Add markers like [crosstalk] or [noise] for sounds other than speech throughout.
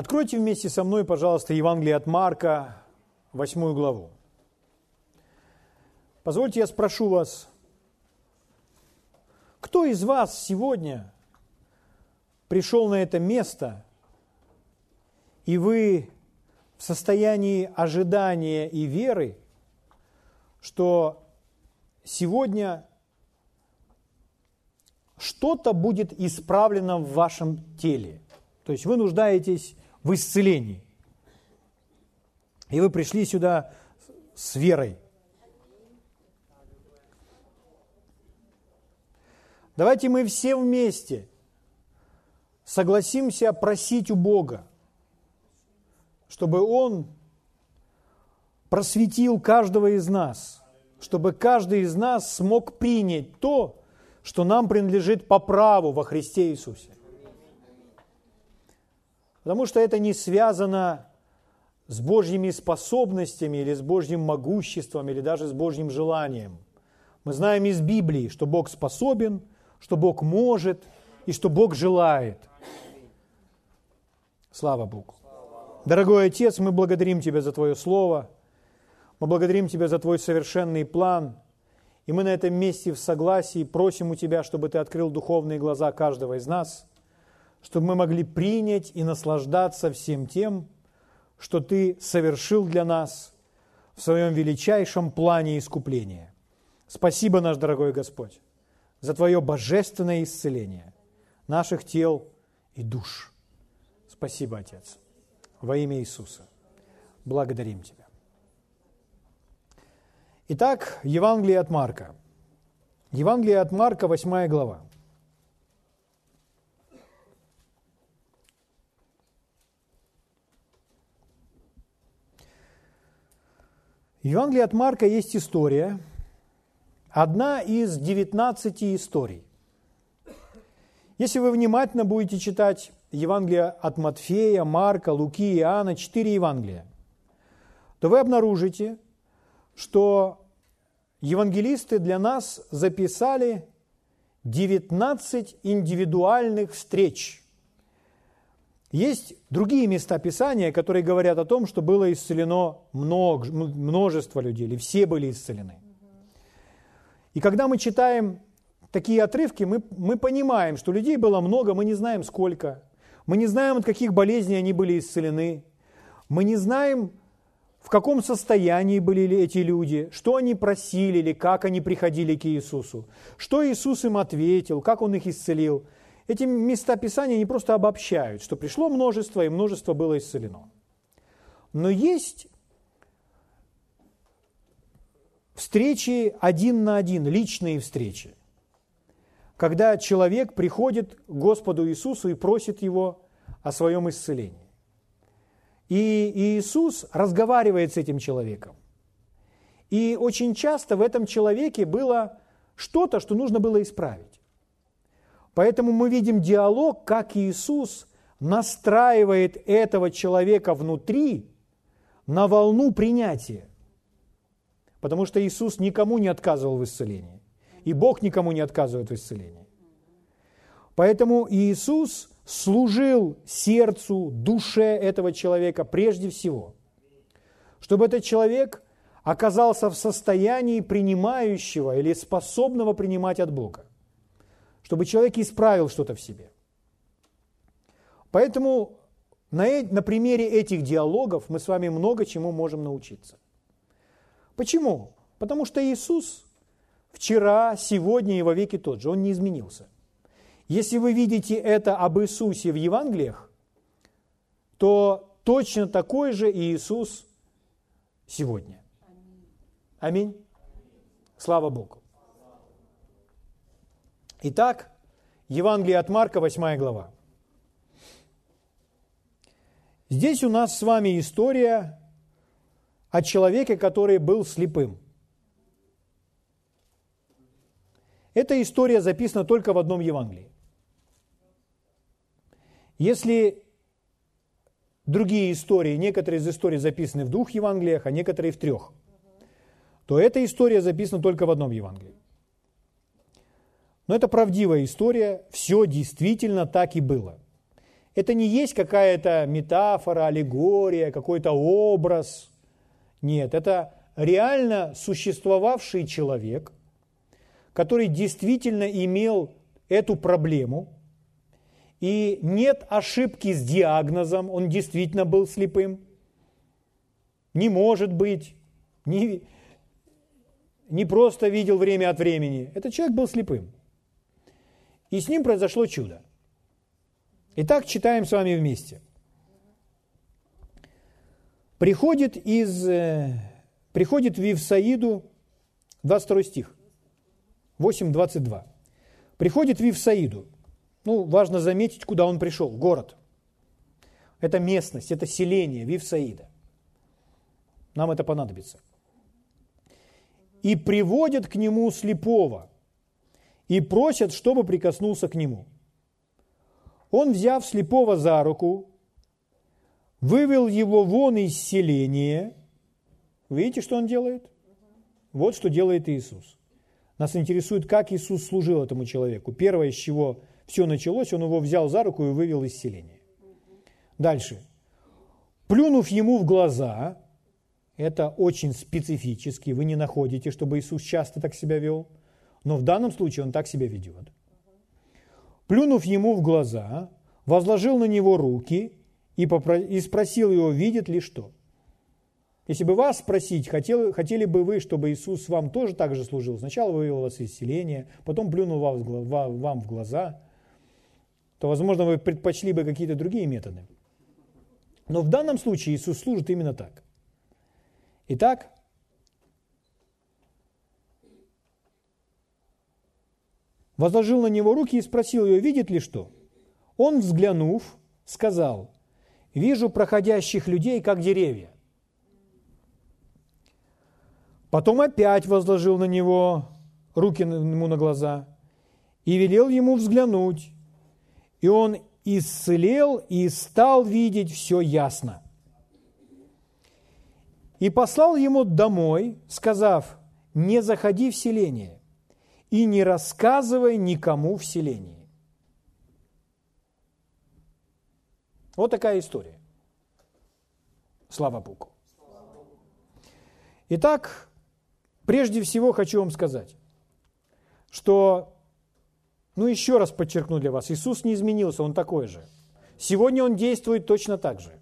Откройте вместе со мной, пожалуйста, Евангелие от Марка, восьмую главу. Позвольте я спрошу вас, кто из вас сегодня пришел на это место, и вы в состоянии ожидания и веры, что сегодня что-то будет исправлено в вашем теле. То есть вы нуждаетесь в исцелении. И вы пришли сюда с верой. Давайте мы все вместе согласимся просить у Бога, чтобы Он просветил каждого из нас, чтобы каждый из нас смог принять то, что нам принадлежит по праву во Христе Иисусе. Потому что это не связано с Божьими способностями или с Божьим могуществом или даже с Божьим желанием. Мы знаем из Библии, что Бог способен, что Бог может и что Бог желает. Слава Богу. Дорогой Отец, мы благодарим Тебя за Твое Слово, мы благодарим Тебя за Твой совершенный план, и мы на этом месте в согласии просим у Тебя, чтобы Ты открыл духовные глаза каждого из нас, чтобы мы могли принять и наслаждаться всем тем, что Ты совершил для нас в Своем величайшем плане искупления. Спасибо, наш дорогой Господь, за Твое божественное исцеление наших тел и душ. Спасибо, Отец, во имя Иисуса. Благодарим Тебя. Итак, Евангелие от Марка. Евангелие от Марка, 8 глава. В Евангелии от Марка есть история, одна из 19 историй. Если вы внимательно будете читать Евангелие от Матфея, Марка, Луки Иоанна, четыре Евангелия, то вы обнаружите, что евангелисты для нас записали 19 индивидуальных встреч. Есть другие места Писания, которые говорят о том, что было исцелено множество людей, или все были исцелены. И когда мы читаем такие отрывки, мы, мы понимаем, что людей было много, мы не знаем сколько. Мы не знаем, от каких болезней они были исцелены. Мы не знаем, в каком состоянии были эти люди, что они просили или как они приходили к Иисусу, что Иисус им ответил, как Он их исцелил. Эти места Писания не просто обобщают, что пришло множество, и множество было исцелено. Но есть встречи один на один, личные встречи, когда человек приходит к Господу Иисусу и просит Его о своем исцелении. И Иисус разговаривает с этим человеком. И очень часто в этом человеке было что-то, что нужно было исправить. Поэтому мы видим диалог, как Иисус настраивает этого человека внутри на волну принятия. Потому что Иисус никому не отказывал в исцелении. И Бог никому не отказывает в исцелении. Поэтому Иисус служил сердцу, душе этого человека прежде всего, чтобы этот человек оказался в состоянии принимающего или способного принимать от Бога, чтобы человек исправил что-то в себе. Поэтому на, на примере этих диалогов мы с вами много чему можем научиться. Почему? Потому что Иисус вчера, сегодня и во веки тот же, Он не изменился – если вы видите это об Иисусе в Евангелиях, то точно такой же Иисус сегодня. Аминь. Слава Богу. Итак, Евангелие от Марка, 8 глава. Здесь у нас с вами история о человеке, который был слепым. Эта история записана только в одном Евангелии. Если другие истории, некоторые из историй записаны в двух Евангелиях, а некоторые в трех, то эта история записана только в одном Евангелии. Но это правдивая история, все действительно так и было. это не есть какая-то метафора, аллегория, какой-то образ. Нет, это реально существовавший человек, который действительно имел эту проблему, и нет ошибки с диагнозом, он действительно был слепым. Не может быть, не, не просто видел время от времени. Этот человек был слепым. И с ним произошло чудо. Итак, читаем с вами вместе. Приходит из, э, приходит в Вивсаиду, 22 стих, 8.22. Приходит в Вивсаиду. Ну, важно заметить, куда он пришел. Город. Это местность, это селение Вивсаида. Нам это понадобится. И приводят к нему слепого и просят, чтобы прикоснулся к нему. Он, взяв слепого за руку, вывел его вон из селения. Видите, что он делает? Вот что делает Иисус. Нас интересует, как Иисус служил этому человеку. Первое, с чего все началось, он его взял за руку и вывел из селения. Дальше. Плюнув ему в глаза, это очень специфически, вы не находите, чтобы Иисус часто так себя вел, но в данном случае он так себя ведет. Плюнув ему в глаза, возложил на него руки и, попро- и спросил его, видит ли что. Если бы вас спросить, хотели, хотели бы вы, чтобы Иисус вам тоже так же служил? Сначала вывел вас из селения, потом плюнул вам в глаза, то, возможно, вы предпочли бы какие-то другие методы. Но в данном случае Иисус служит именно так. Итак, возложил на него руки и спросил ее, видит ли что. Он, взглянув, сказал, вижу проходящих людей, как деревья. Потом опять возложил на него руки ему на глаза и велел ему взглянуть, и он исцелел и стал видеть все ясно. И послал ему домой, сказав, не заходи в селение и не рассказывай никому в селении. Вот такая история. Слава Богу. Итак, прежде всего хочу вам сказать, что ну, еще раз подчеркну для вас, Иисус не изменился, Он такой же. Сегодня Он действует точно так же.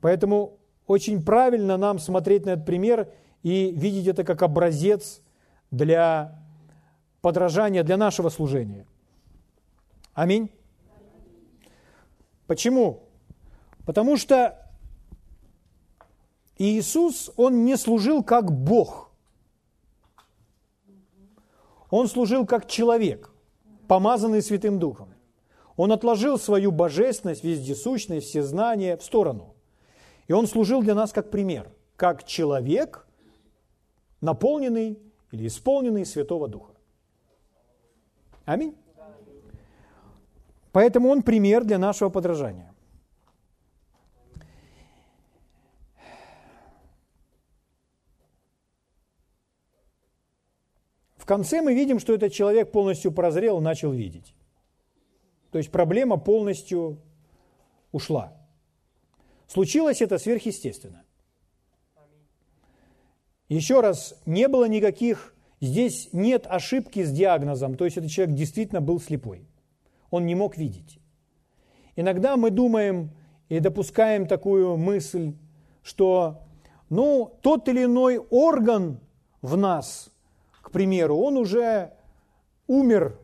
Поэтому очень правильно нам смотреть на этот пример и видеть это как образец для подражания, для нашего служения. Аминь. Почему? Потому что Иисус, Он не служил как Бог. Он служил как человек помазанный Святым Духом. Он отложил свою божественность, вездесущность, все знания в сторону. И он служил для нас как пример, как человек, наполненный или исполненный Святого Духа. Аминь. Поэтому он пример для нашего подражания. В конце мы видим, что этот человек полностью прозрел и начал видеть. То есть проблема полностью ушла. Случилось это сверхъестественно. Еще раз, не было никаких, здесь нет ошибки с диагнозом, то есть этот человек действительно был слепой. Он не мог видеть. Иногда мы думаем и допускаем такую мысль, что ну, тот или иной орган в нас к примеру, он уже умер,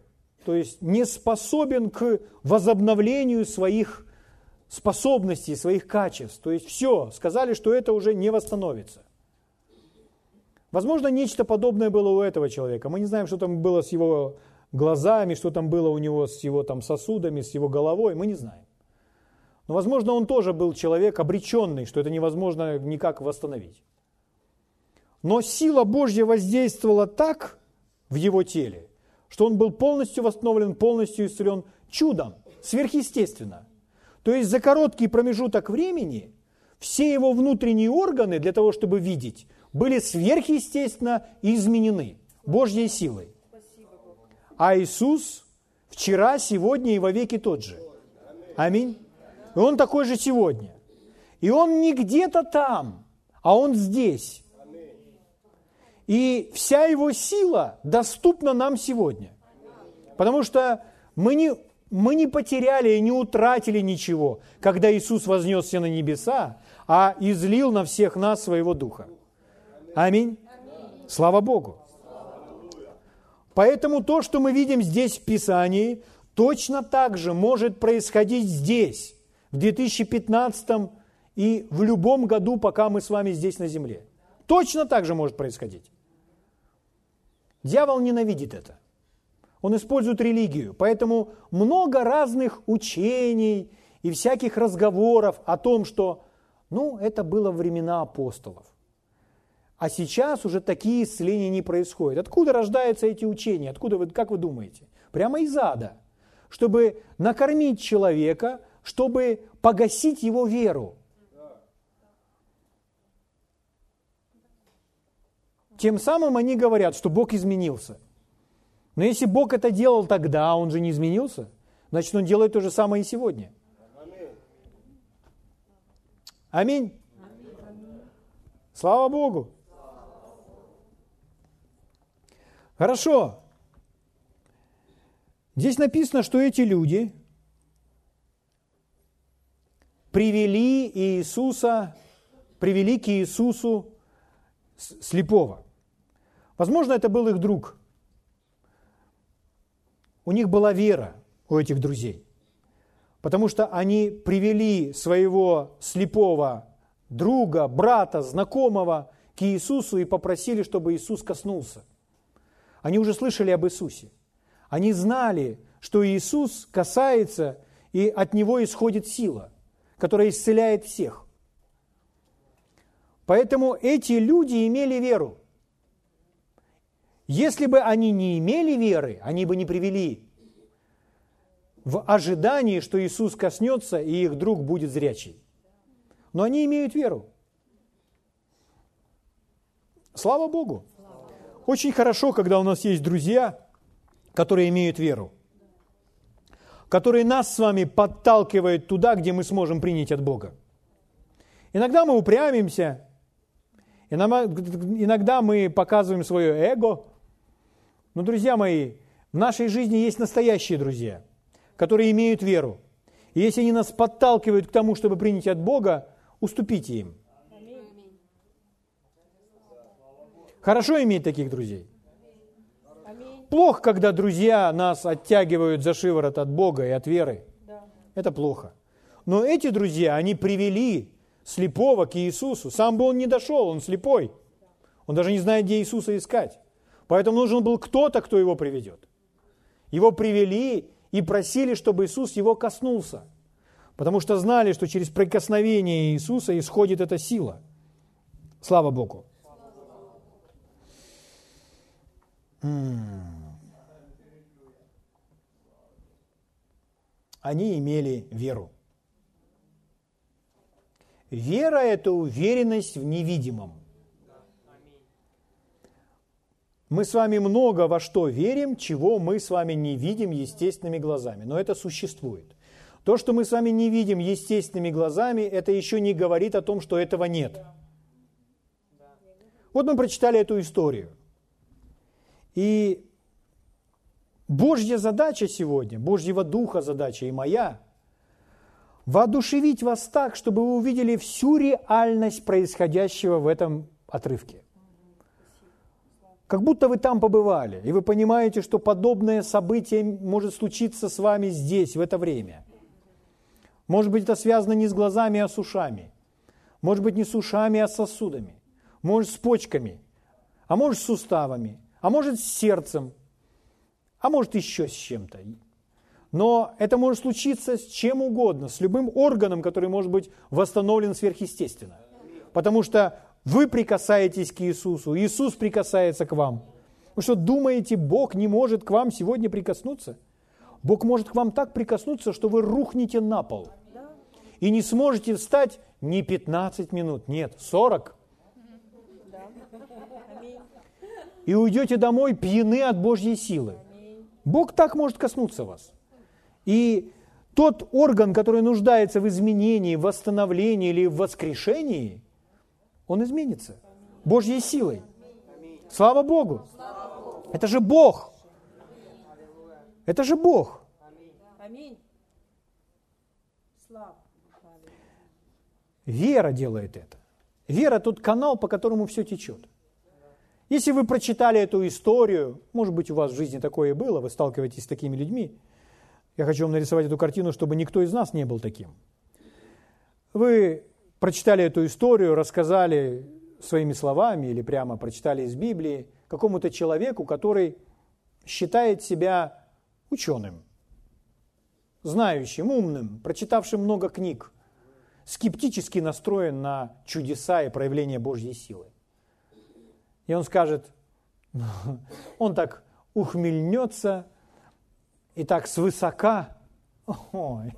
то есть не способен к возобновлению своих способностей, своих качеств. То есть все, сказали, что это уже не восстановится. Возможно, нечто подобное было у этого человека. Мы не знаем, что там было с его глазами, что там было у него с его там, сосудами, с его головой, мы не знаем. Но, возможно, он тоже был человек обреченный, что это невозможно никак восстановить. Но сила Божья воздействовала так в его теле, что он был полностью восстановлен, полностью исцелен чудом, сверхъестественно. То есть за короткий промежуток времени все его внутренние органы для того, чтобы видеть, были сверхъестественно изменены Божьей силой. А Иисус вчера, сегодня и во веки тот же. Аминь. И Он такой же сегодня. И Он не где-то там, а Он здесь. И вся Его сила доступна нам сегодня. Потому что мы не, мы не потеряли и не утратили ничего, когда Иисус вознесся на небеса, а излил на всех нас своего Духа. Аминь. Слава Богу. Поэтому то, что мы видим здесь в Писании, точно так же может происходить здесь, в 2015 и в любом году, пока мы с вами здесь на земле. Точно так же может происходить. Дьявол ненавидит это. Он использует религию. Поэтому много разных учений и всяких разговоров о том, что, ну, это было времена апостолов. А сейчас уже такие исцеления не происходят. Откуда рождаются эти учения? Откуда вы, как вы думаете? Прямо из ада. Чтобы накормить человека, чтобы погасить его веру. Тем самым они говорят, что Бог изменился. Но если Бог это делал тогда, Он же не изменился, значит, Он делает то же самое и сегодня. Аминь. Слава Богу. Хорошо. Здесь написано, что эти люди привели Иисуса, привели к Иисусу слепого. Возможно, это был их друг. У них была вера у этих друзей, потому что они привели своего слепого друга, брата, знакомого к Иисусу и попросили, чтобы Иисус коснулся – они уже слышали об Иисусе. Они знали, что Иисус касается, и от Него исходит сила, которая исцеляет всех. Поэтому эти люди имели веру. Если бы они не имели веры, они бы не привели в ожидании, что Иисус коснется, и их друг будет зрячий. Но они имеют веру. Слава Богу! Очень хорошо, когда у нас есть друзья, которые имеют веру, которые нас с вами подталкивают туда, где мы сможем принять от Бога. Иногда мы упрямимся, иногда мы показываем свое эго, но, друзья мои, в нашей жизни есть настоящие друзья, которые имеют веру. И если они нас подталкивают к тому, чтобы принять от Бога, уступите им – Хорошо иметь таких друзей. Плохо, когда друзья нас оттягивают за шиворот от Бога и от веры. Это плохо. Но эти друзья, они привели слепого к Иисусу. Сам бы он не дошел, он слепой. Он даже не знает, где Иисуса искать. Поэтому нужен был кто-то, кто его приведет. Его привели и просили, чтобы Иисус его коснулся. Потому что знали, что через прикосновение Иисуса исходит эта сила. Слава Богу. Они имели веру. Вера – это уверенность в невидимом. Мы с вами много во что верим, чего мы с вами не видим естественными глазами, но это существует. То, что мы с вами не видим естественными глазами, это еще не говорит о том, что этого нет. Вот мы прочитали эту историю. И Божья задача сегодня, Божьего Духа задача и моя – воодушевить вас так, чтобы вы увидели всю реальность происходящего в этом отрывке. Как будто вы там побывали, и вы понимаете, что подобное событие может случиться с вами здесь, в это время. Может быть, это связано не с глазами, а с ушами. Может быть, не с ушами, а с сосудами. Может, с почками, а может, с суставами – а может с сердцем, а может еще с чем-то. Но это может случиться с чем угодно, с любым органом, который может быть восстановлен сверхъестественно. Потому что вы прикасаетесь к Иисусу, Иисус прикасается к вам. Вы что, думаете, Бог не может к вам сегодня прикоснуться? Бог может к вам так прикоснуться, что вы рухнете на пол. И не сможете встать не 15 минут, нет, 40 и уйдете домой пьяны от Божьей силы. Бог так может коснуться вас. И тот орган, который нуждается в изменении, в восстановлении или в воскрешении, он изменится Божьей силой. Слава Богу! Это же Бог. Это же Бог. Вера делает это. Вера – тот канал, по которому все течет. Если вы прочитали эту историю, может быть, у вас в жизни такое и было, вы сталкиваетесь с такими людьми, я хочу вам нарисовать эту картину, чтобы никто из нас не был таким. Вы прочитали эту историю, рассказали своими словами или прямо прочитали из Библии какому-то человеку, который считает себя ученым, знающим, умным, прочитавшим много книг, скептически настроен на чудеса и проявление Божьей силы. И он скажет, [laughs] он так ухмельнется и так свысока, ой,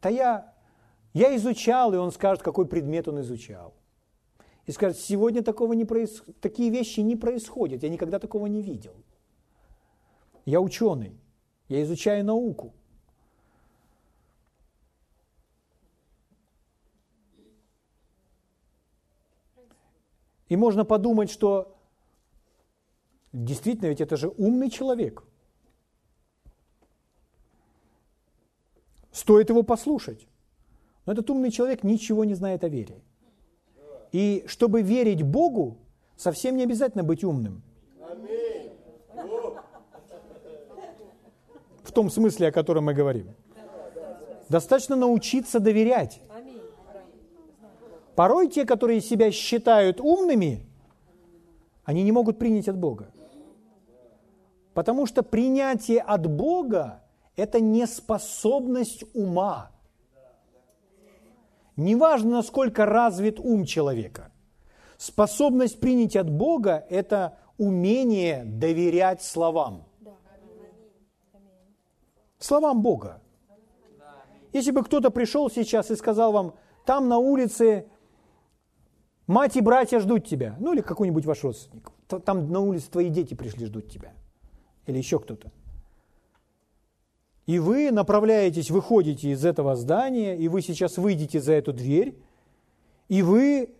да я, я изучал, и он скажет, какой предмет он изучал. И скажет, сегодня такого не проис... такие вещи не происходят, я никогда такого не видел. Я ученый, я изучаю науку. И можно подумать, что действительно, ведь это же умный человек. Стоит его послушать. Но этот умный человек ничего не знает о вере. И чтобы верить Богу, совсем не обязательно быть умным. В том смысле, о котором мы говорим. Достаточно научиться доверять. Порой те, которые себя считают умными, они не могут принять от Бога. Потому что принятие от Бога – это неспособность ума. Неважно, насколько развит ум человека. Способность принять от Бога – это умение доверять словам. Словам Бога. Если бы кто-то пришел сейчас и сказал вам, там на улице Мать и братья ждут тебя. Ну или какой-нибудь ваш родственник. Там на улице твои дети пришли, ждут тебя. Или еще кто-то. И вы направляетесь, выходите из этого здания, и вы сейчас выйдете за эту дверь, и вы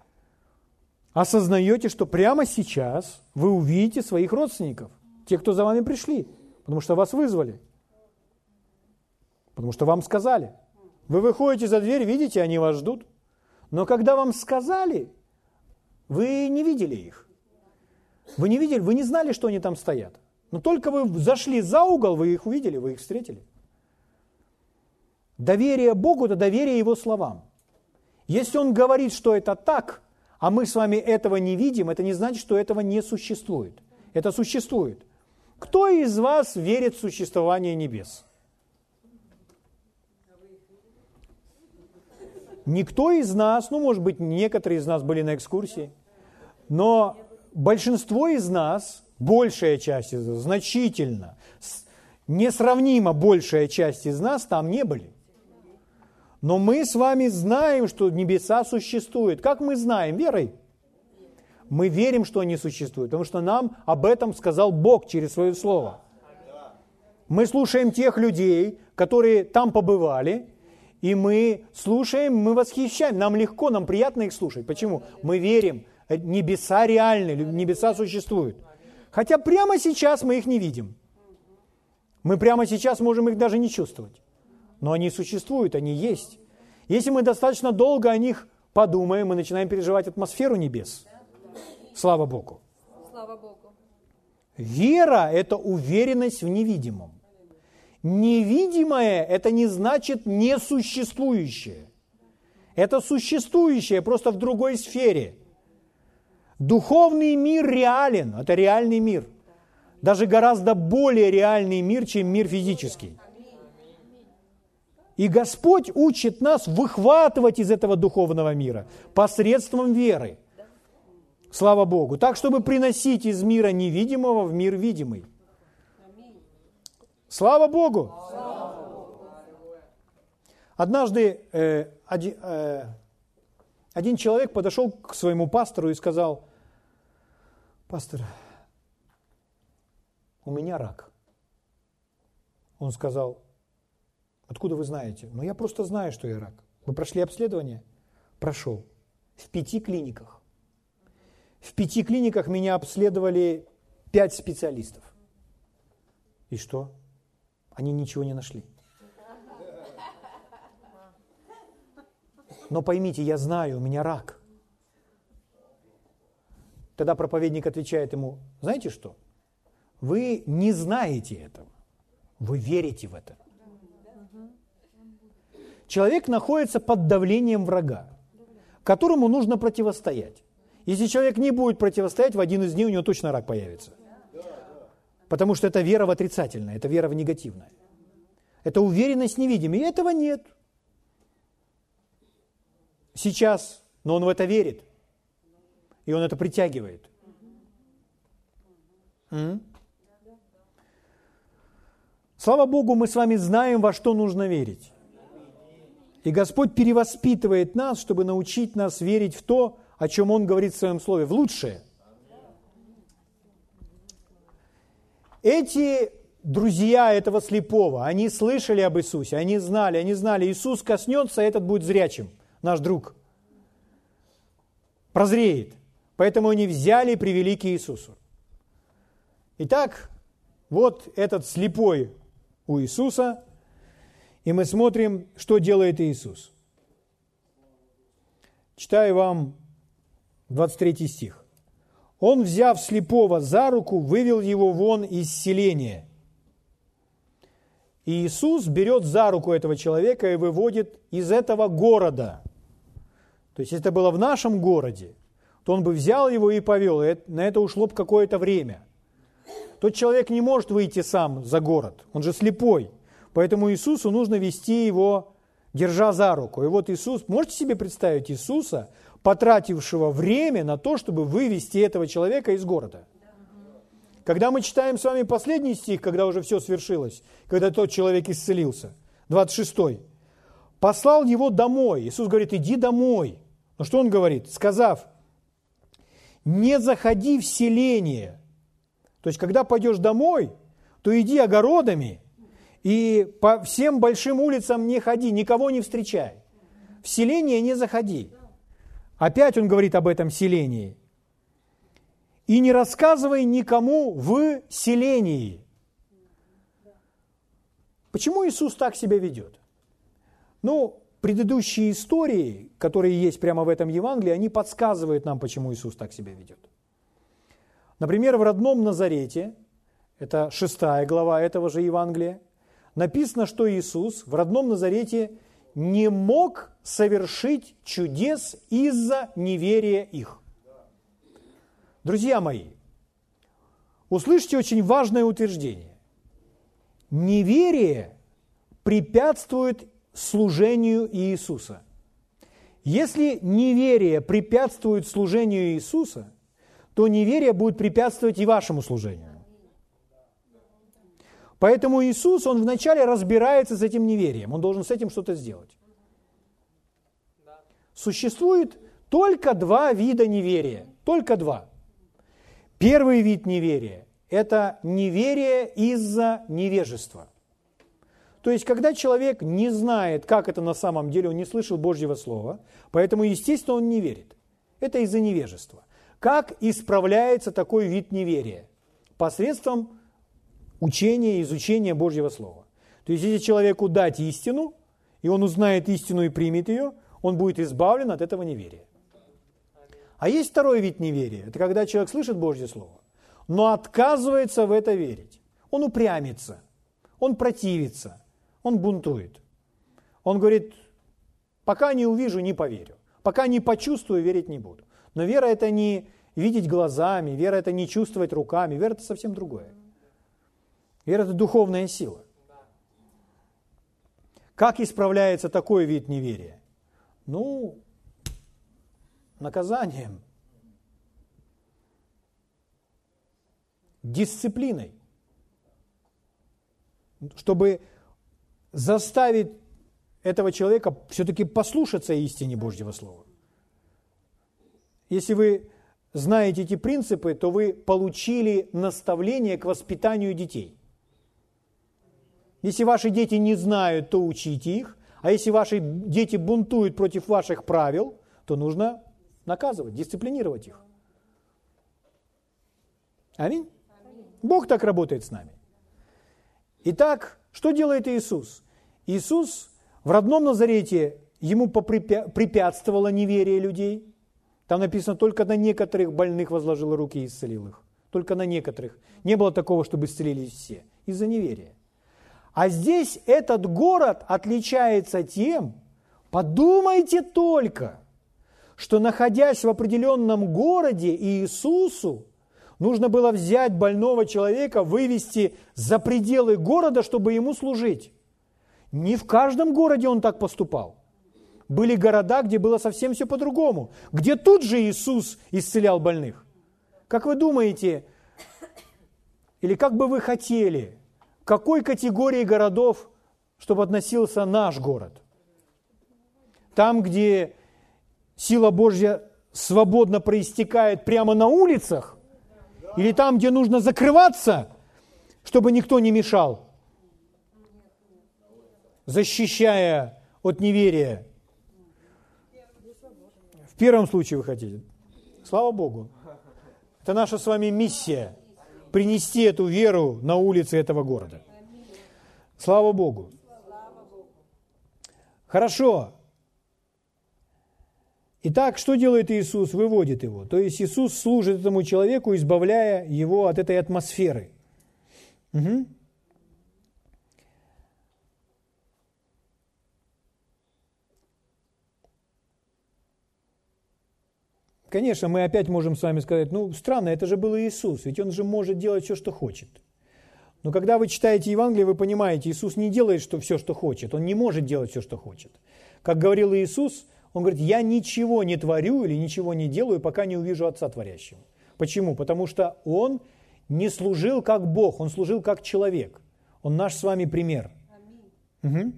осознаете, что прямо сейчас вы увидите своих родственников, те, кто за вами пришли, потому что вас вызвали, потому что вам сказали. Вы выходите за дверь, видите, они вас ждут. Но когда вам сказали, вы не видели их. Вы не видели, вы не знали, что они там стоят. Но только вы зашли за угол, вы их увидели, вы их встретили. Доверие Богу – это доверие Его словам. Если Он говорит, что это так, а мы с вами этого не видим, это не значит, что этого не существует. Это существует. Кто из вас верит в существование небес? Никто из нас, ну, может быть, некоторые из нас были на экскурсии – но большинство из нас, большая часть из нас, значительно, несравнимо большая часть из нас там не были. Но мы с вами знаем, что небеса существуют. Как мы знаем? Верой. Мы верим, что они существуют, потому что нам об этом сказал Бог через свое слово. Мы слушаем тех людей, которые там побывали, и мы слушаем, мы восхищаем. Нам легко, нам приятно их слушать. Почему? Мы верим, Э, небеса реальны, небеса существуют. Хотя прямо сейчас мы их не видим. Мы прямо сейчас можем их даже не чувствовать. Но они существуют, они есть. Если мы достаточно долго о них подумаем, мы начинаем переживать атмосферу небес. Слава Богу. Слава Богу. Вера – это уверенность в невидимом. Невидимое – это не значит несуществующее. Это существующее, просто в другой сфере – Духовный мир реален, это реальный мир. Даже гораздо более реальный мир, чем мир физический. И Господь учит нас выхватывать из этого духовного мира посредством веры. Слава Богу. Так, чтобы приносить из мира невидимого в мир видимый. Слава Богу. Однажды э, один, э, один человек подошел к своему пастору и сказал, Пастор, у меня рак. Он сказал, откуда вы знаете? Ну, я просто знаю, что я рак. Вы прошли обследование? Прошел. В пяти клиниках. В пяти клиниках меня обследовали пять специалистов. И что? Они ничего не нашли. Но поймите, я знаю, у меня рак. Тогда проповедник отвечает ему, знаете что? Вы не знаете этого, вы верите в это. Человек находится под давлением врага, которому нужно противостоять. Если человек не будет противостоять, в один из дней у него точно рак появится. Потому что это вера в отрицательное, это вера в негативное. Это уверенность невидимая. И этого нет. Сейчас, но он в это верит. И он это притягивает. М? Слава Богу, мы с вами знаем, во что нужно верить. И Господь перевоспитывает нас, чтобы научить нас верить в то, о чем Он говорит в Своем Слове, в лучшее. Эти друзья этого слепого, они слышали об Иисусе, они знали, они знали, Иисус коснется, этот будет зрячим, наш друг. Прозреет. Поэтому они взяли и привели к Иисусу. Итак, вот этот слепой у Иисуса, и мы смотрим, что делает Иисус. Читаю вам 23 стих. Он, взяв слепого за руку, вывел его вон из селения. И Иисус берет за руку этого человека и выводит из этого города. То есть, это было в нашем городе, то он бы взял его и повел. И на это ушло бы какое-то время. Тот человек не может выйти сам за город, он же слепой. Поэтому Иисусу нужно вести его, держа за руку. И вот Иисус, можете себе представить Иисуса, потратившего время на то, чтобы вывести этого человека из города? Когда мы читаем с вами последний стих, когда уже все свершилось, когда тот человек исцелился, 26 послал его домой. Иисус говорит, иди домой. Но что он говорит? Сказав, не заходи в селение. То есть, когда пойдешь домой, то иди огородами и по всем большим улицам не ходи, никого не встречай. В селение не заходи. Опять он говорит об этом селении. И не рассказывай никому в селении. Почему Иисус так себя ведет? Ну, предыдущие истории, которые есть прямо в этом Евангелии, они подсказывают нам, почему Иисус так себя ведет. Например, в родном Назарете, это шестая глава этого же Евангелия, написано, что Иисус в родном Назарете не мог совершить чудес из-за неверия их. Друзья мои, услышьте очень важное утверждение. Неверие препятствует служению Иисуса. Если неверие препятствует служению Иисуса, то неверие будет препятствовать и вашему служению. Поэтому Иисус, Он вначале разбирается с этим неверием, Он должен с этим что-то сделать. Существует только два вида неверия, только два. Первый вид неверия – это неверие из-за невежества. То есть, когда человек не знает, как это на самом деле, он не слышал Божьего Слова, поэтому, естественно, он не верит. Это из-за невежества. Как исправляется такой вид неверия? Посредством учения и изучения Божьего Слова. То есть, если человеку дать истину, и он узнает истину и примет ее, он будет избавлен от этого неверия. А есть второй вид неверия. Это когда человек слышит Божье Слово, но отказывается в это верить. Он упрямится, он противится, он бунтует. Он говорит, пока не увижу, не поверю. Пока не почувствую, верить не буду. Но вера это не видеть глазами, вера это не чувствовать руками, вера это совсем другое. Вера это духовная сила. Как исправляется такой вид неверия? Ну, наказанием, дисциплиной, чтобы заставить этого человека все-таки послушаться истине Божьего Слова. Если вы знаете эти принципы, то вы получили наставление к воспитанию детей. Если ваши дети не знают, то учите их. А если ваши дети бунтуют против ваших правил, то нужно наказывать, дисциплинировать их. Аминь. Бог так работает с нами. Итак, что делает Иисус? Иисус в родном Назарете, ему препятствовало неверие людей. Там написано, только на некоторых больных возложил руки и исцелил их. Только на некоторых. Не было такого, чтобы исцелились все. Из-за неверия. А здесь этот город отличается тем, подумайте только, что находясь в определенном городе Иисусу, нужно было взять больного человека, вывести за пределы города, чтобы ему служить. Не в каждом городе он так поступал. Были города, где было совсем все по-другому, где тут же Иисус исцелял больных. Как вы думаете, или как бы вы хотели, какой категории городов, чтобы относился наш город? Там, где сила Божья свободно проистекает прямо на улицах, или там, где нужно закрываться, чтобы никто не мешал, защищая от неверия. В первом случае вы хотите. Слава Богу. Это наша с вами миссия – принести эту веру на улицы этого города. Слава Богу. Хорошо. Итак, что делает Иисус? Выводит его. То есть Иисус служит этому человеку, избавляя его от этой атмосферы. Угу. Конечно, мы опять можем с вами сказать, ну, странно, это же был Иисус, ведь Он же может делать все, что хочет. Но когда вы читаете Евангелие, вы понимаете, Иисус не делает что, все, что хочет, Он не может делать все, что хочет. Как говорил Иисус, он говорит, я ничего не творю или ничего не делаю, пока не увижу Отца Творящего. Почему? Потому что он не служил как Бог, он служил как человек. Он наш с вами пример. Угу.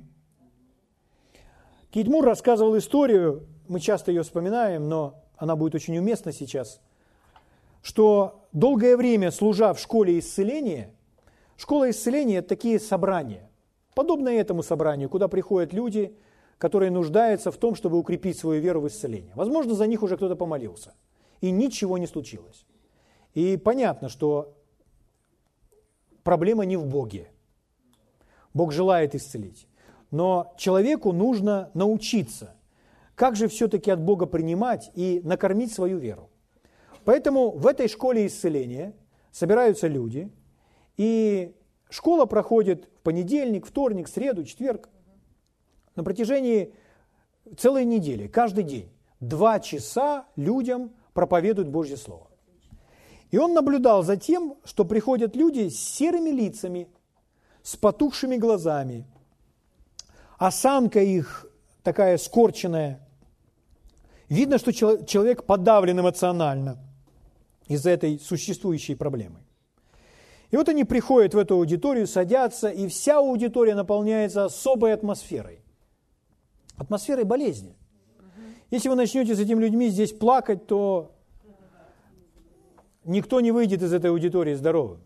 Китмур рассказывал историю, мы часто ее вспоминаем, но она будет очень уместна сейчас, что долгое время служа в школе исцеления, школа исцеления – это такие собрания, подобные этому собранию, куда приходят люди – которые нуждаются в том, чтобы укрепить свою веру в исцеление. Возможно, за них уже кто-то помолился, и ничего не случилось. И понятно, что проблема не в Боге. Бог желает исцелить. Но человеку нужно научиться, как же все-таки от Бога принимать и накормить свою веру. Поэтому в этой школе исцеления собираются люди, и школа проходит в понедельник, вторник, среду, четверг на протяжении целой недели, каждый день, два часа людям проповедуют Божье Слово. И он наблюдал за тем, что приходят люди с серыми лицами, с потухшими глазами, осанка их такая скорченная. Видно, что человек подавлен эмоционально из-за этой существующей проблемы. И вот они приходят в эту аудиторию, садятся, и вся аудитория наполняется особой атмосферой атмосферой болезни. Если вы начнете с этими людьми здесь плакать, то никто не выйдет из этой аудитории здоровым.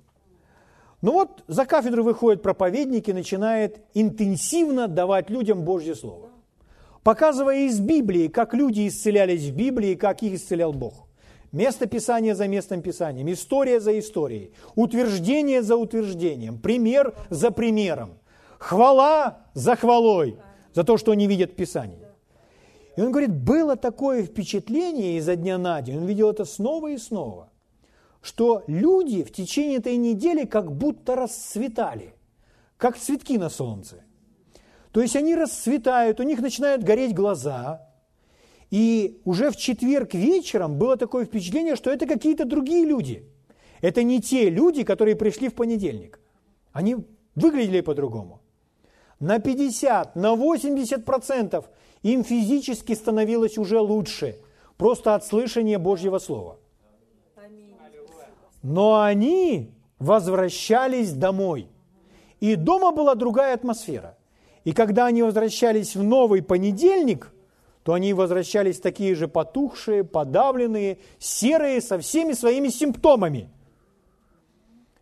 Но вот за кафедру выходит проповедник и начинает интенсивно давать людям Божье Слово. Показывая из Библии, как люди исцелялись в Библии, как их исцелял Бог. Место Писания за местом Писанием, история за историей, утверждение за утверждением, пример за примером, хвала за хвалой – за то, что они видят в Писании. И он говорит, было такое впечатление изо дня на день, он видел это снова и снова, что люди в течение этой недели как будто расцветали, как цветки на солнце. То есть они расцветают, у них начинают гореть глаза, и уже в четверг вечером было такое впечатление, что это какие-то другие люди. Это не те люди, которые пришли в понедельник. Они выглядели по-другому на 50, на 80 процентов им физически становилось уже лучше, просто от слышания Божьего Слова. Но они возвращались домой. И дома была другая атмосфера. И когда они возвращались в новый понедельник, то они возвращались такие же потухшие, подавленные, серые, со всеми своими симптомами.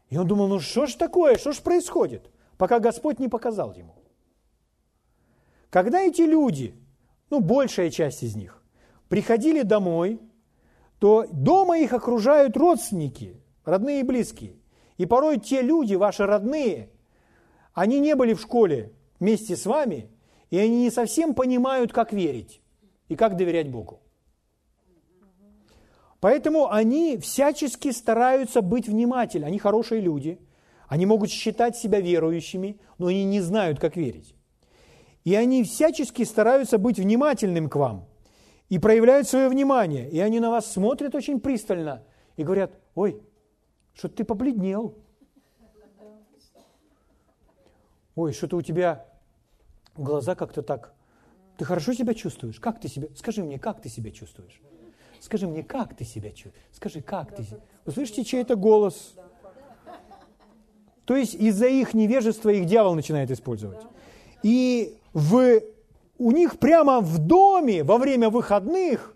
И он думал, ну что ж такое, что ж происходит? пока Господь не показал ему. Когда эти люди, ну, большая часть из них, приходили домой, то дома их окружают родственники, родные и близкие. И порой те люди, ваши родные, они не были в школе вместе с вами, и они не совсем понимают, как верить и как доверять Богу. Поэтому они всячески стараются быть внимательны. Они хорошие люди, они могут считать себя верующими, но они не знают, как верить. И они всячески стараются быть внимательным к вам и проявляют свое внимание. И они на вас смотрят очень пристально и говорят, ой, что ты побледнел. Ой, что-то у тебя глаза как-то так. Ты хорошо себя чувствуешь? Как ты себя? Скажи мне, как ты себя чувствуешь? Скажи мне, как ты себя чувствуешь? Скажи, как ты себя? Чей-то голос? То есть из-за их невежества их дьявол начинает использовать. И в, у них прямо в доме во время выходных,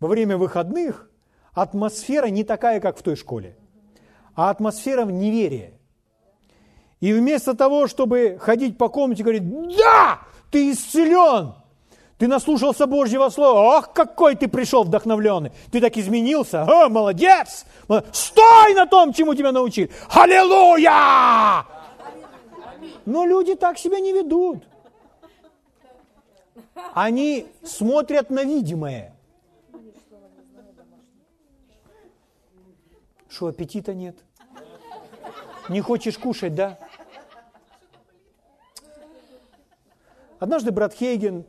во время выходных атмосфера не такая, как в той школе, а атмосфера неверия. И вместо того, чтобы ходить по комнате и говорить, да, ты исцелен, ты наслушался Божьего Слова, ах, какой ты пришел вдохновленный, ты так изменился, о, молодец, стой на том, чему тебя научили, аллилуйя! Но люди так себя не ведут. Они смотрят на видимое. Что, аппетита нет? Не хочешь кушать, да? Однажды брат Хейген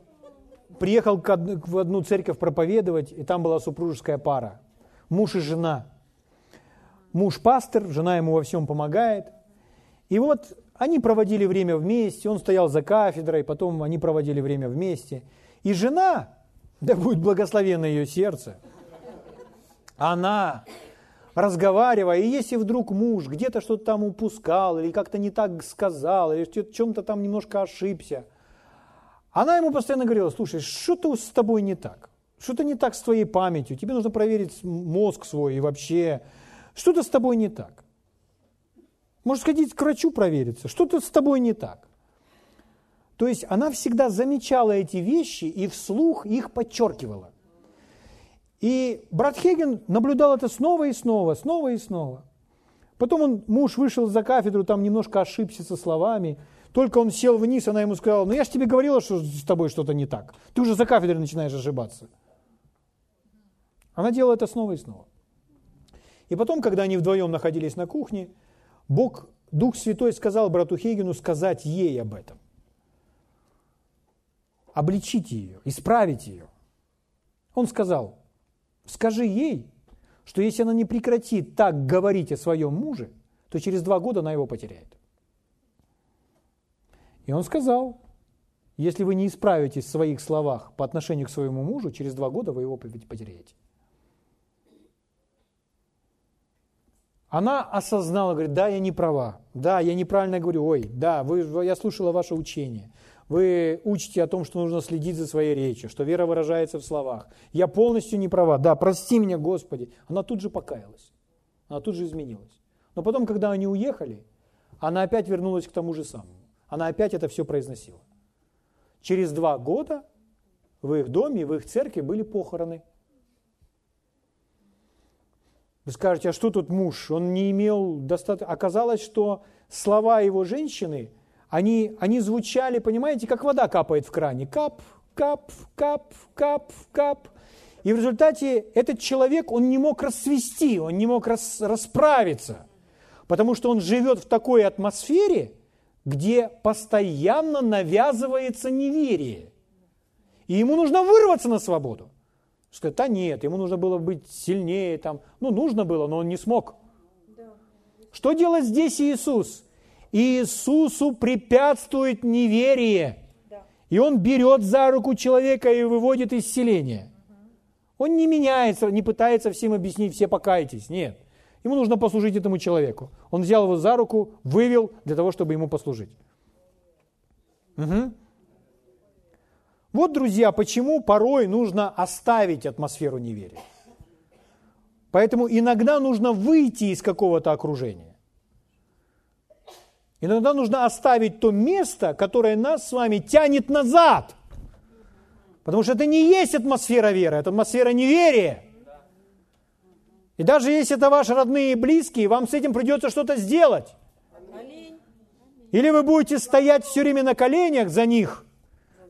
приехал в одну церковь проповедовать, и там была супружеская пара. Муж и жена. Муж пастор, жена ему во всем помогает. И вот они проводили время вместе, он стоял за кафедрой, потом они проводили время вместе. И жена, да будет благословено ее сердце, она разговаривая, и если вдруг муж где-то что-то там упускал, или как-то не так сказал, или в чем-то там немножко ошибся, она ему постоянно говорила, слушай, что-то с тобой не так, что-то не так с твоей памятью, тебе нужно проверить мозг свой и вообще, что-то с тобой не так. Может сходить к врачу провериться, что-то с тобой не так. То есть она всегда замечала эти вещи и вслух их подчеркивала. И брат Хеген наблюдал это снова и снова, снова и снова. Потом он, муж вышел за кафедру, там немножко ошибся со словами – только он сел вниз, она ему сказала, ну я же тебе говорила, что с тобой что-то не так. Ты уже за кафедрой начинаешь ошибаться. Она делала это снова и снова. И потом, когда они вдвоем находились на кухне, Бог, Дух Святой сказал брату Хейгену сказать ей об этом. Обличить ее, исправить ее. Он сказал, скажи ей, что если она не прекратит так говорить о своем муже, то через два года она его потеряет. И он сказал, если вы не исправитесь в своих словах по отношению к своему мужу, через два года вы его потеряете. Она осознала, говорит, да, я не права, да, я неправильно говорю, ой, да, вы, я слушала ваше учение, вы учите о том, что нужно следить за своей речью, что вера выражается в словах. Я полностью не права, да, прости меня, Господи. Она тут же покаялась, она тут же изменилась. Но потом, когда они уехали, она опять вернулась к тому же самому. Она опять это все произносила. Через два года в их доме, в их церкви были похороны. Вы скажете, а что тут муж? Он не имел достаточно... Оказалось, что слова его женщины, они, они звучали, понимаете, как вода капает в кране. Кап, кап, кап, кап, кап. И в результате этот человек, он не мог расцвести, он не мог рас, расправиться, потому что он живет в такой атмосфере, где постоянно навязывается неверие. И ему нужно вырваться на свободу. Сказать, да нет, ему нужно было быть сильнее, там, ну нужно было, но он не смог. Что делает здесь Иисус? Иисусу препятствует неверие. И он берет за руку человека и выводит из селения. Он не меняется, не пытается всем объяснить, все покайтесь. Нет. Ему нужно послужить этому человеку. Он взял его за руку, вывел для того, чтобы ему послужить. Угу. Вот, друзья, почему порой нужно оставить атмосферу неверия. Поэтому иногда нужно выйти из какого-то окружения. Иногда нужно оставить то место, которое нас с вами тянет назад. Потому что это не есть атмосфера веры, это атмосфера неверия. И даже если это ваши родные и близкие, вам с этим придется что-то сделать. Или вы будете стоять все время на коленях за них,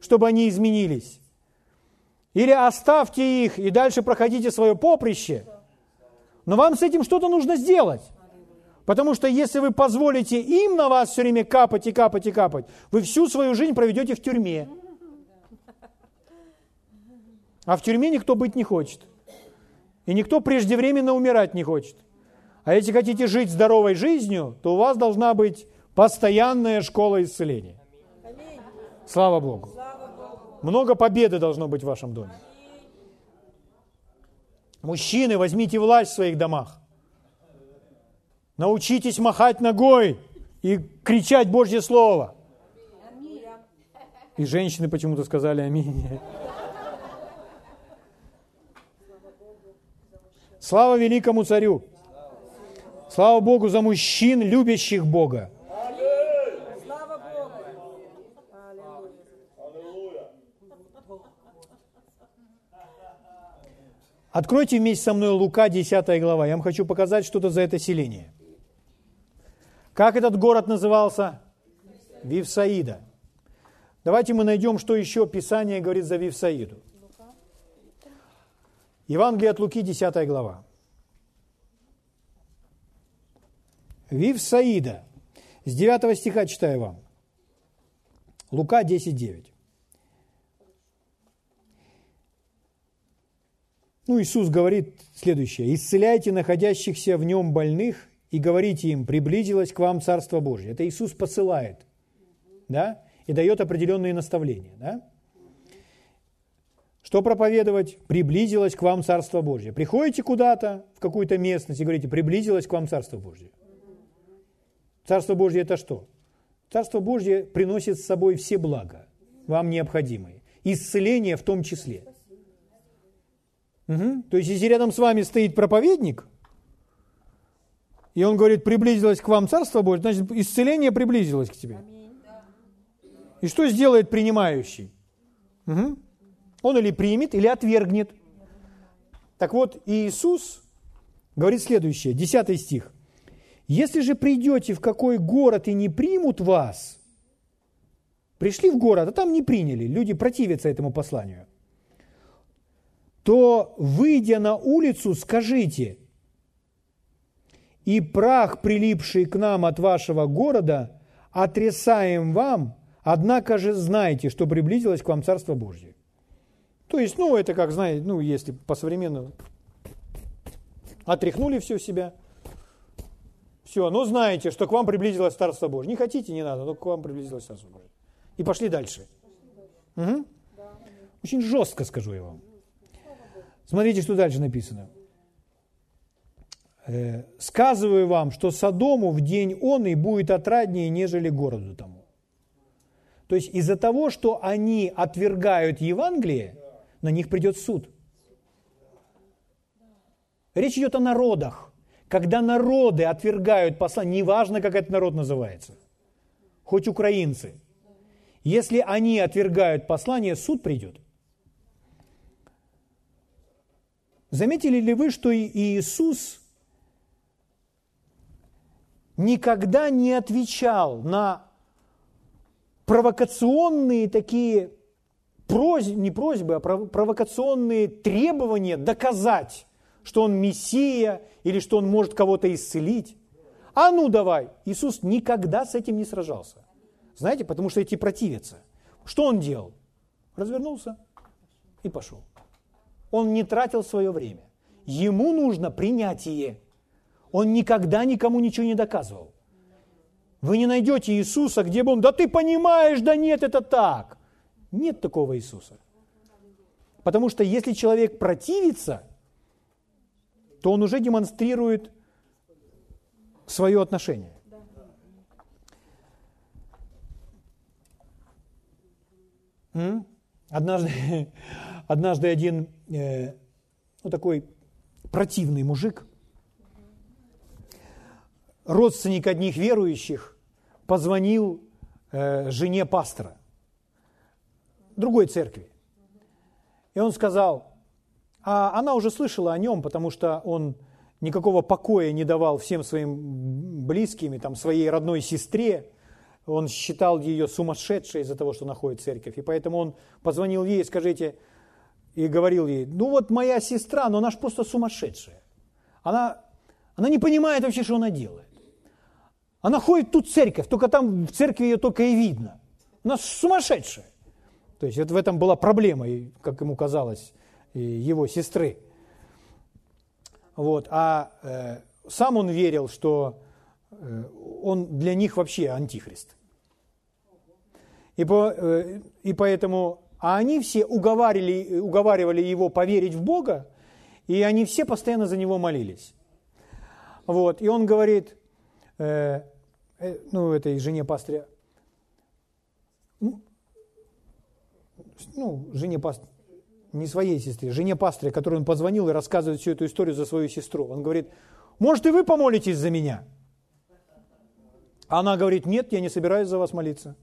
чтобы они изменились. Или оставьте их и дальше проходите свое поприще. Но вам с этим что-то нужно сделать. Потому что если вы позволите им на вас все время капать и капать и капать, вы всю свою жизнь проведете в тюрьме. А в тюрьме никто быть не хочет. И никто преждевременно умирать не хочет. А если хотите жить здоровой жизнью, то у вас должна быть постоянная школа исцеления. Слава Богу. Много победы должно быть в вашем доме. Мужчины, возьмите власть в своих домах. Научитесь махать ногой и кричать Божье Слово. И женщины почему-то сказали аминь. Слава великому царю! Слава Богу за мужчин, любящих Бога. Откройте вместе со мной Лука, 10 глава. Я вам хочу показать что-то за это селение. Как этот город назывался? Вивсаида. Давайте мы найдем, что еще Писание говорит за Вивсаиду. Евангелие от Луки, 10 глава. Вивсаида. С 9 стиха читаю вам. Лука 10, 9. Ну, Иисус говорит следующее. «Исцеляйте находящихся в нем больных и говорите им, приблизилось к вам Царство Божье». Это Иисус посылает, да, и дает определенные наставления, да. Что проповедовать? Приблизилось к вам Царство Божье. Приходите куда-то, в какую-то местность и говорите, приблизилось к вам Царство Божье. Царство Божье это что? Царство Божье приносит с собой все блага, вам необходимые. Исцеление в том числе – Угу. То есть, если рядом с вами стоит проповедник, и он говорит, приблизилось к вам Царство Божье, значит, исцеление приблизилось к тебе. И что сделает принимающий? Угу. Он или примет, или отвергнет. Так вот, Иисус говорит следующее, 10 стих. «Если же придете в какой город и не примут вас, пришли в город, а там не приняли, люди противятся этому посланию, то, выйдя на улицу, скажите, и прах, прилипший к нам от вашего города, отрисаем вам, однако же знайте, что приблизилось к вам Царство Божье. То есть, ну, это как, знаете, ну, если по-современному, отряхнули все себя, все, но знаете, что к вам приблизилось Царство Божье. Не хотите, не надо, но к вам приблизилось Царство Божье. И пошли дальше. Угу. Очень жестко скажу я вам. Смотрите, что дальше написано. Э, «Сказываю вам, что Содому в день он и будет отраднее, нежели городу тому». То есть из-за того, что они отвергают Евангелие, на них придет суд. Речь идет о народах. Когда народы отвергают послание, неважно, как этот народ называется, хоть украинцы, если они отвергают послание, суд придет. Заметили ли вы, что Иисус никогда не отвечал на провокационные такие просьбы, не просьбы, а провокационные требования доказать, что он Мессия или что он может кого-то исцелить. А ну давай! Иисус никогда с этим не сражался. Знаете, потому что эти противятся. Что он делал? Развернулся и пошел он не тратил свое время. Ему нужно принятие. Он никогда никому ничего не доказывал. Вы не найдете Иисуса, где бы он, да ты понимаешь, да нет, это так. Нет такого Иисуса. Потому что если человек противится, то он уже демонстрирует свое отношение. Однажды, [laughs] однажды один э, ну, такой противный мужик, родственник одних верующих, позвонил э, жене пастора другой церкви. И он сказал, а она уже слышала о нем, потому что он никакого покоя не давал всем своим близким, и там, своей родной сестре. Он считал ее сумасшедшей из-за того, что находит церковь. И поэтому он позвонил ей, скажите, и говорил ей, ну вот моя сестра, но она же просто сумасшедшая. Она, она не понимает вообще, что она делает. Она ходит тут церковь, только там в церкви ее только и видно. Она сумасшедшая. То есть это в этом была проблема, как ему казалось, его сестры. Вот. А э, сам он верил, что э, он для них вообще антихрист. И, по, э, и поэтому, а они все уговаривали, уговаривали его поверить в Бога, и они все постоянно за него молились. Вот. И он говорит, э, ну, этой жене пастыря, ну, жене пастыря, не своей сестре, жене пастыря, которой он позвонил и рассказывает всю эту историю за свою сестру. Он говорит, может, и вы помолитесь за меня? Она говорит, нет, я не собираюсь за вас молиться.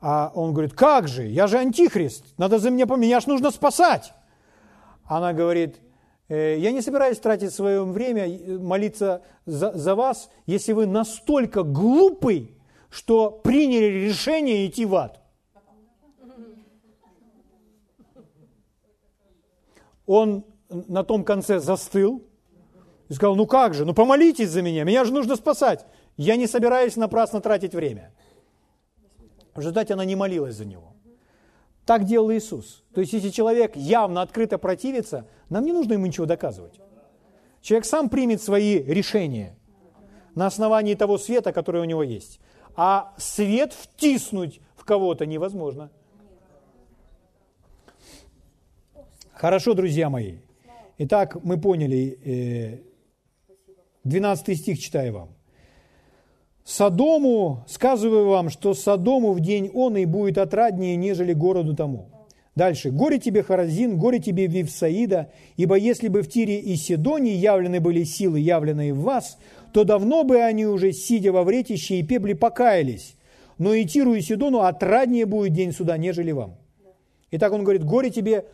А он говорит, как же, я же антихрист, надо за меня, меня ж нужно спасать. Она говорит, «Э, я не собираюсь тратить свое время э, молиться за, за вас, если вы настолько глупый, что приняли решение идти в ад. он на том конце застыл и сказал, ну как же, ну помолитесь за меня, меня же нужно спасать. Я не собираюсь напрасно тратить время. В результате она не молилась за него. Так делал Иисус. То есть, если человек явно открыто противится, нам не нужно ему ничего доказывать. Человек сам примет свои решения на основании того света, который у него есть. А свет втиснуть в кого-то невозможно. Хорошо, друзья мои. Итак, мы поняли, 12 э, стих читаю вам. Содому, сказываю вам, что Содому в день он и будет отраднее, нежели городу тому. Дальше. «Горе тебе, Харазин, горе тебе, Вивсаида, ибо если бы в Тире и Сидоне явлены были силы, явленные в вас, то давно бы они уже, сидя во вретище и пебле, покаялись. Но и Тиру и Сидону отраднее будет день суда, нежели вам». Итак, он говорит, горе тебе,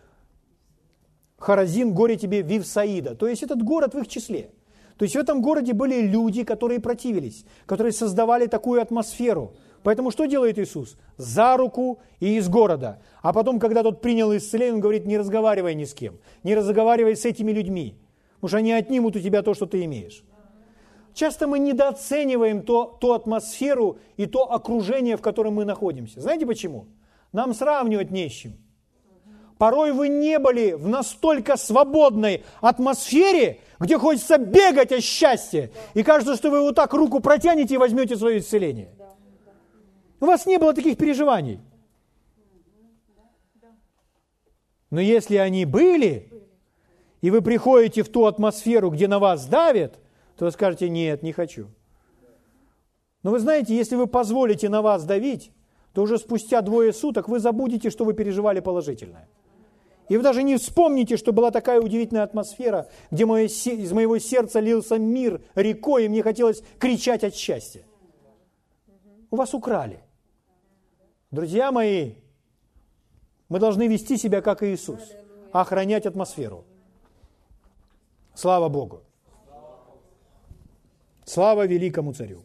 Харазин, горе тебе Вивсаида. То есть этот город в их числе. То есть в этом городе были люди, которые противились, которые создавали такую атмосферу. Поэтому что делает Иисус? За руку и из города. А потом, когда тот принял исцеление, он говорит, не разговаривай ни с кем, не разговаривай с этими людьми, потому что они отнимут у тебя то, что ты имеешь. Часто мы недооцениваем то, ту атмосферу и то окружение, в котором мы находимся. Знаете почему? Нам сравнивать не с чем. Порой вы не были в настолько свободной атмосфере, где хочется бегать от счастья. И кажется, что вы вот так руку протянете и возьмете свое исцеление. У вас не было таких переживаний. Но если они были, и вы приходите в ту атмосферу, где на вас давят, то вы скажете, нет, не хочу. Но вы знаете, если вы позволите на вас давить, то уже спустя двое суток вы забудете, что вы переживали положительное. И вы даже не вспомните, что была такая удивительная атмосфера, где мое, из моего сердца лился мир рекой, и мне хотелось кричать от счастья. У вас украли. Друзья мои, мы должны вести себя как Иисус, охранять атмосферу. Слава Богу. Слава великому царю.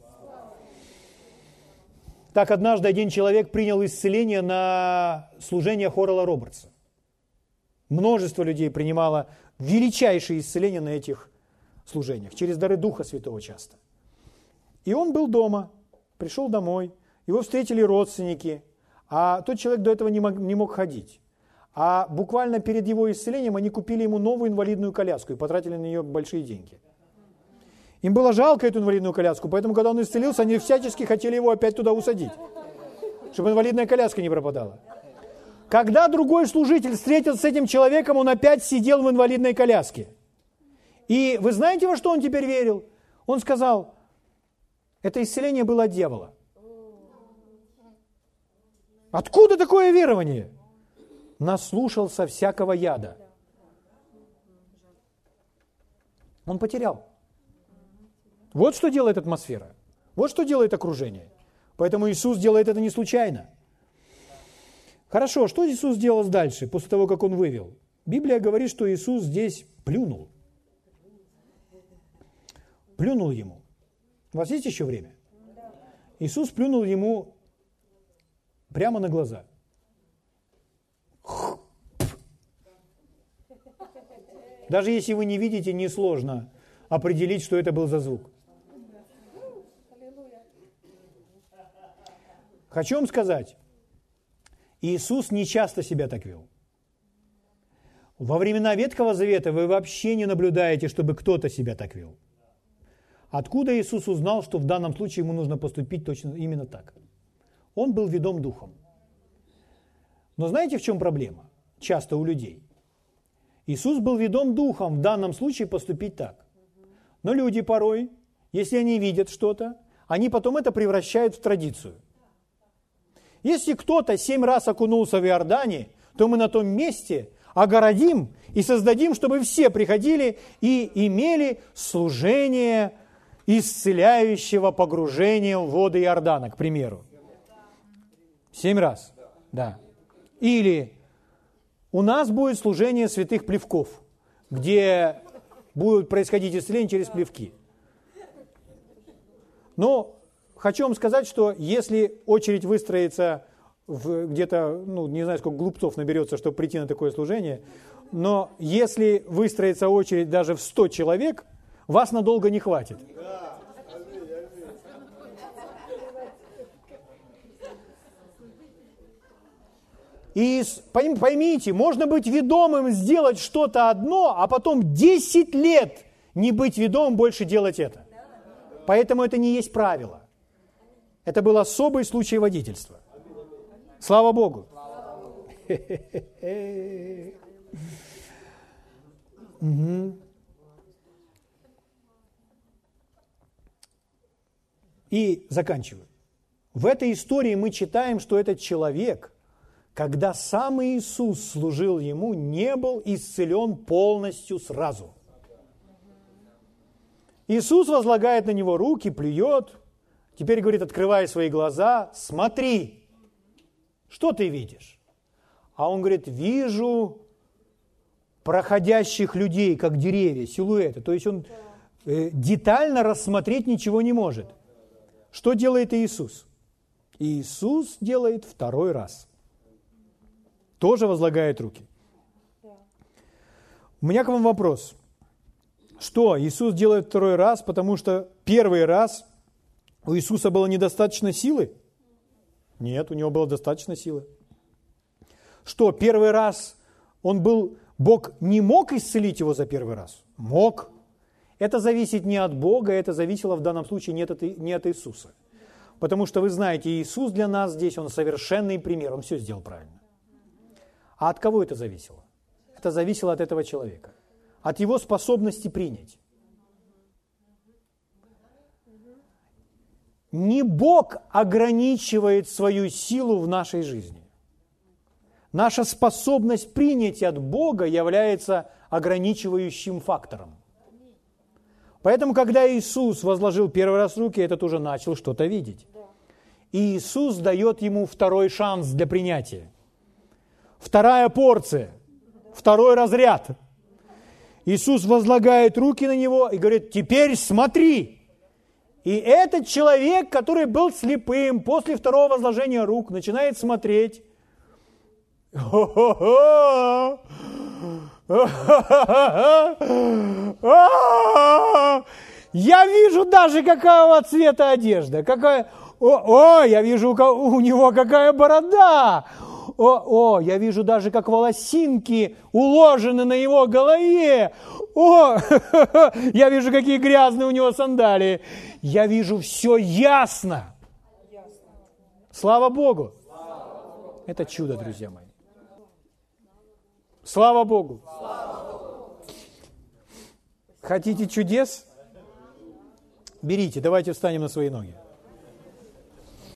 Так однажды один человек принял исцеление на служение Хорала Робертса. Множество людей принимало величайшие исцеления на этих служениях, через дары Духа Святого часто. И он был дома, пришел домой, его встретили родственники, а тот человек до этого не мог, не мог ходить. А буквально перед его исцелением они купили ему новую инвалидную коляску и потратили на нее большие деньги. Им было жалко эту инвалидную коляску, поэтому, когда он исцелился, они всячески хотели его опять туда усадить, чтобы инвалидная коляска не пропадала. Когда другой служитель встретился с этим человеком, он опять сидел в инвалидной коляске. И вы знаете, во что он теперь верил? Он сказал, это исцеление было от дьявола. Откуда такое верование? Наслушался всякого яда. Он потерял. Вот что делает атмосфера. Вот что делает окружение. Поэтому Иисус делает это не случайно. Хорошо, что Иисус сделал дальше, после того, как Он вывел? Библия говорит, что Иисус здесь плюнул. Плюнул ему. У вас есть еще время? Иисус плюнул ему прямо на глаза. Даже если вы не видите, несложно определить, что это был за звук. Хочу вам сказать, Иисус не часто себя так вел. Во времена Ветхого Завета вы вообще не наблюдаете, чтобы кто-то себя так вел. Откуда Иисус узнал, что в данном случае ему нужно поступить точно именно так? Он был ведом духом. Но знаете, в чем проблема? Часто у людей. Иисус был ведом духом в данном случае поступить так. Но люди порой, если они видят что-то, они потом это превращают в традицию. Если кто-то семь раз окунулся в Иордане, то мы на том месте огородим и создадим, чтобы все приходили и имели служение исцеляющего погружения в воды Иордана, к примеру. Семь раз, да. Или у нас будет служение святых плевков, где будет происходить исцеление через плевки. Но хочу вам сказать, что если очередь выстроится где-то, ну, не знаю, сколько глупцов наберется, чтобы прийти на такое служение, но если выстроится очередь даже в 100 человек, вас надолго не хватит. И поймите, можно быть ведомым сделать что-то одно, а потом 10 лет не быть ведомым, больше делать это. Поэтому это не есть правило. Это был особый случай водительства. Слава Богу. И заканчиваю. В этой истории мы читаем, что этот человек, когда сам Иисус служил ему, не был исцелен полностью сразу. Иисус возлагает на него руки, плюет, теперь говорит, открывая свои глаза, смотри, что ты видишь? А он говорит, вижу проходящих людей, как деревья, силуэты. То есть он э, детально рассмотреть ничего не может. Что делает Иисус? Иисус делает второй раз. Тоже возлагает руки. У меня к вам вопрос. Что Иисус делает второй раз, потому что первый раз у Иисуса было недостаточно силы? Нет, у него было достаточно силы. Что, первый раз он был, Бог не мог исцелить его за первый раз? Мог. Это зависит не от Бога, это зависело в данном случае не от, не от Иисуса. Потому что вы знаете, Иисус для нас здесь, Он совершенный пример, Он все сделал правильно. А от кого это зависело? Это зависело от этого человека, от его способности принять. Не Бог ограничивает свою силу в нашей жизни. Наша способность принять от Бога является ограничивающим фактором. Поэтому, когда Иисус возложил первый раз руки, этот уже начал что-то видеть. И Иисус дает ему второй шанс для принятия. Вторая порция, второй разряд. Иисус возлагает руки на него и говорит, теперь смотри. И этот человек, который был слепым, после второго возложения рук, начинает смотреть. Я вижу даже, какого цвета одежда. Какая... О, о, я вижу, у него какая борода. О, о, я вижу даже, как волосинки уложены на его голове. О, [laughs] я вижу, какие грязные у него сандалии. Я вижу все ясно. Слава Богу. Это чудо, друзья мои. Слава Богу. Хотите чудес? Берите, давайте встанем на свои ноги.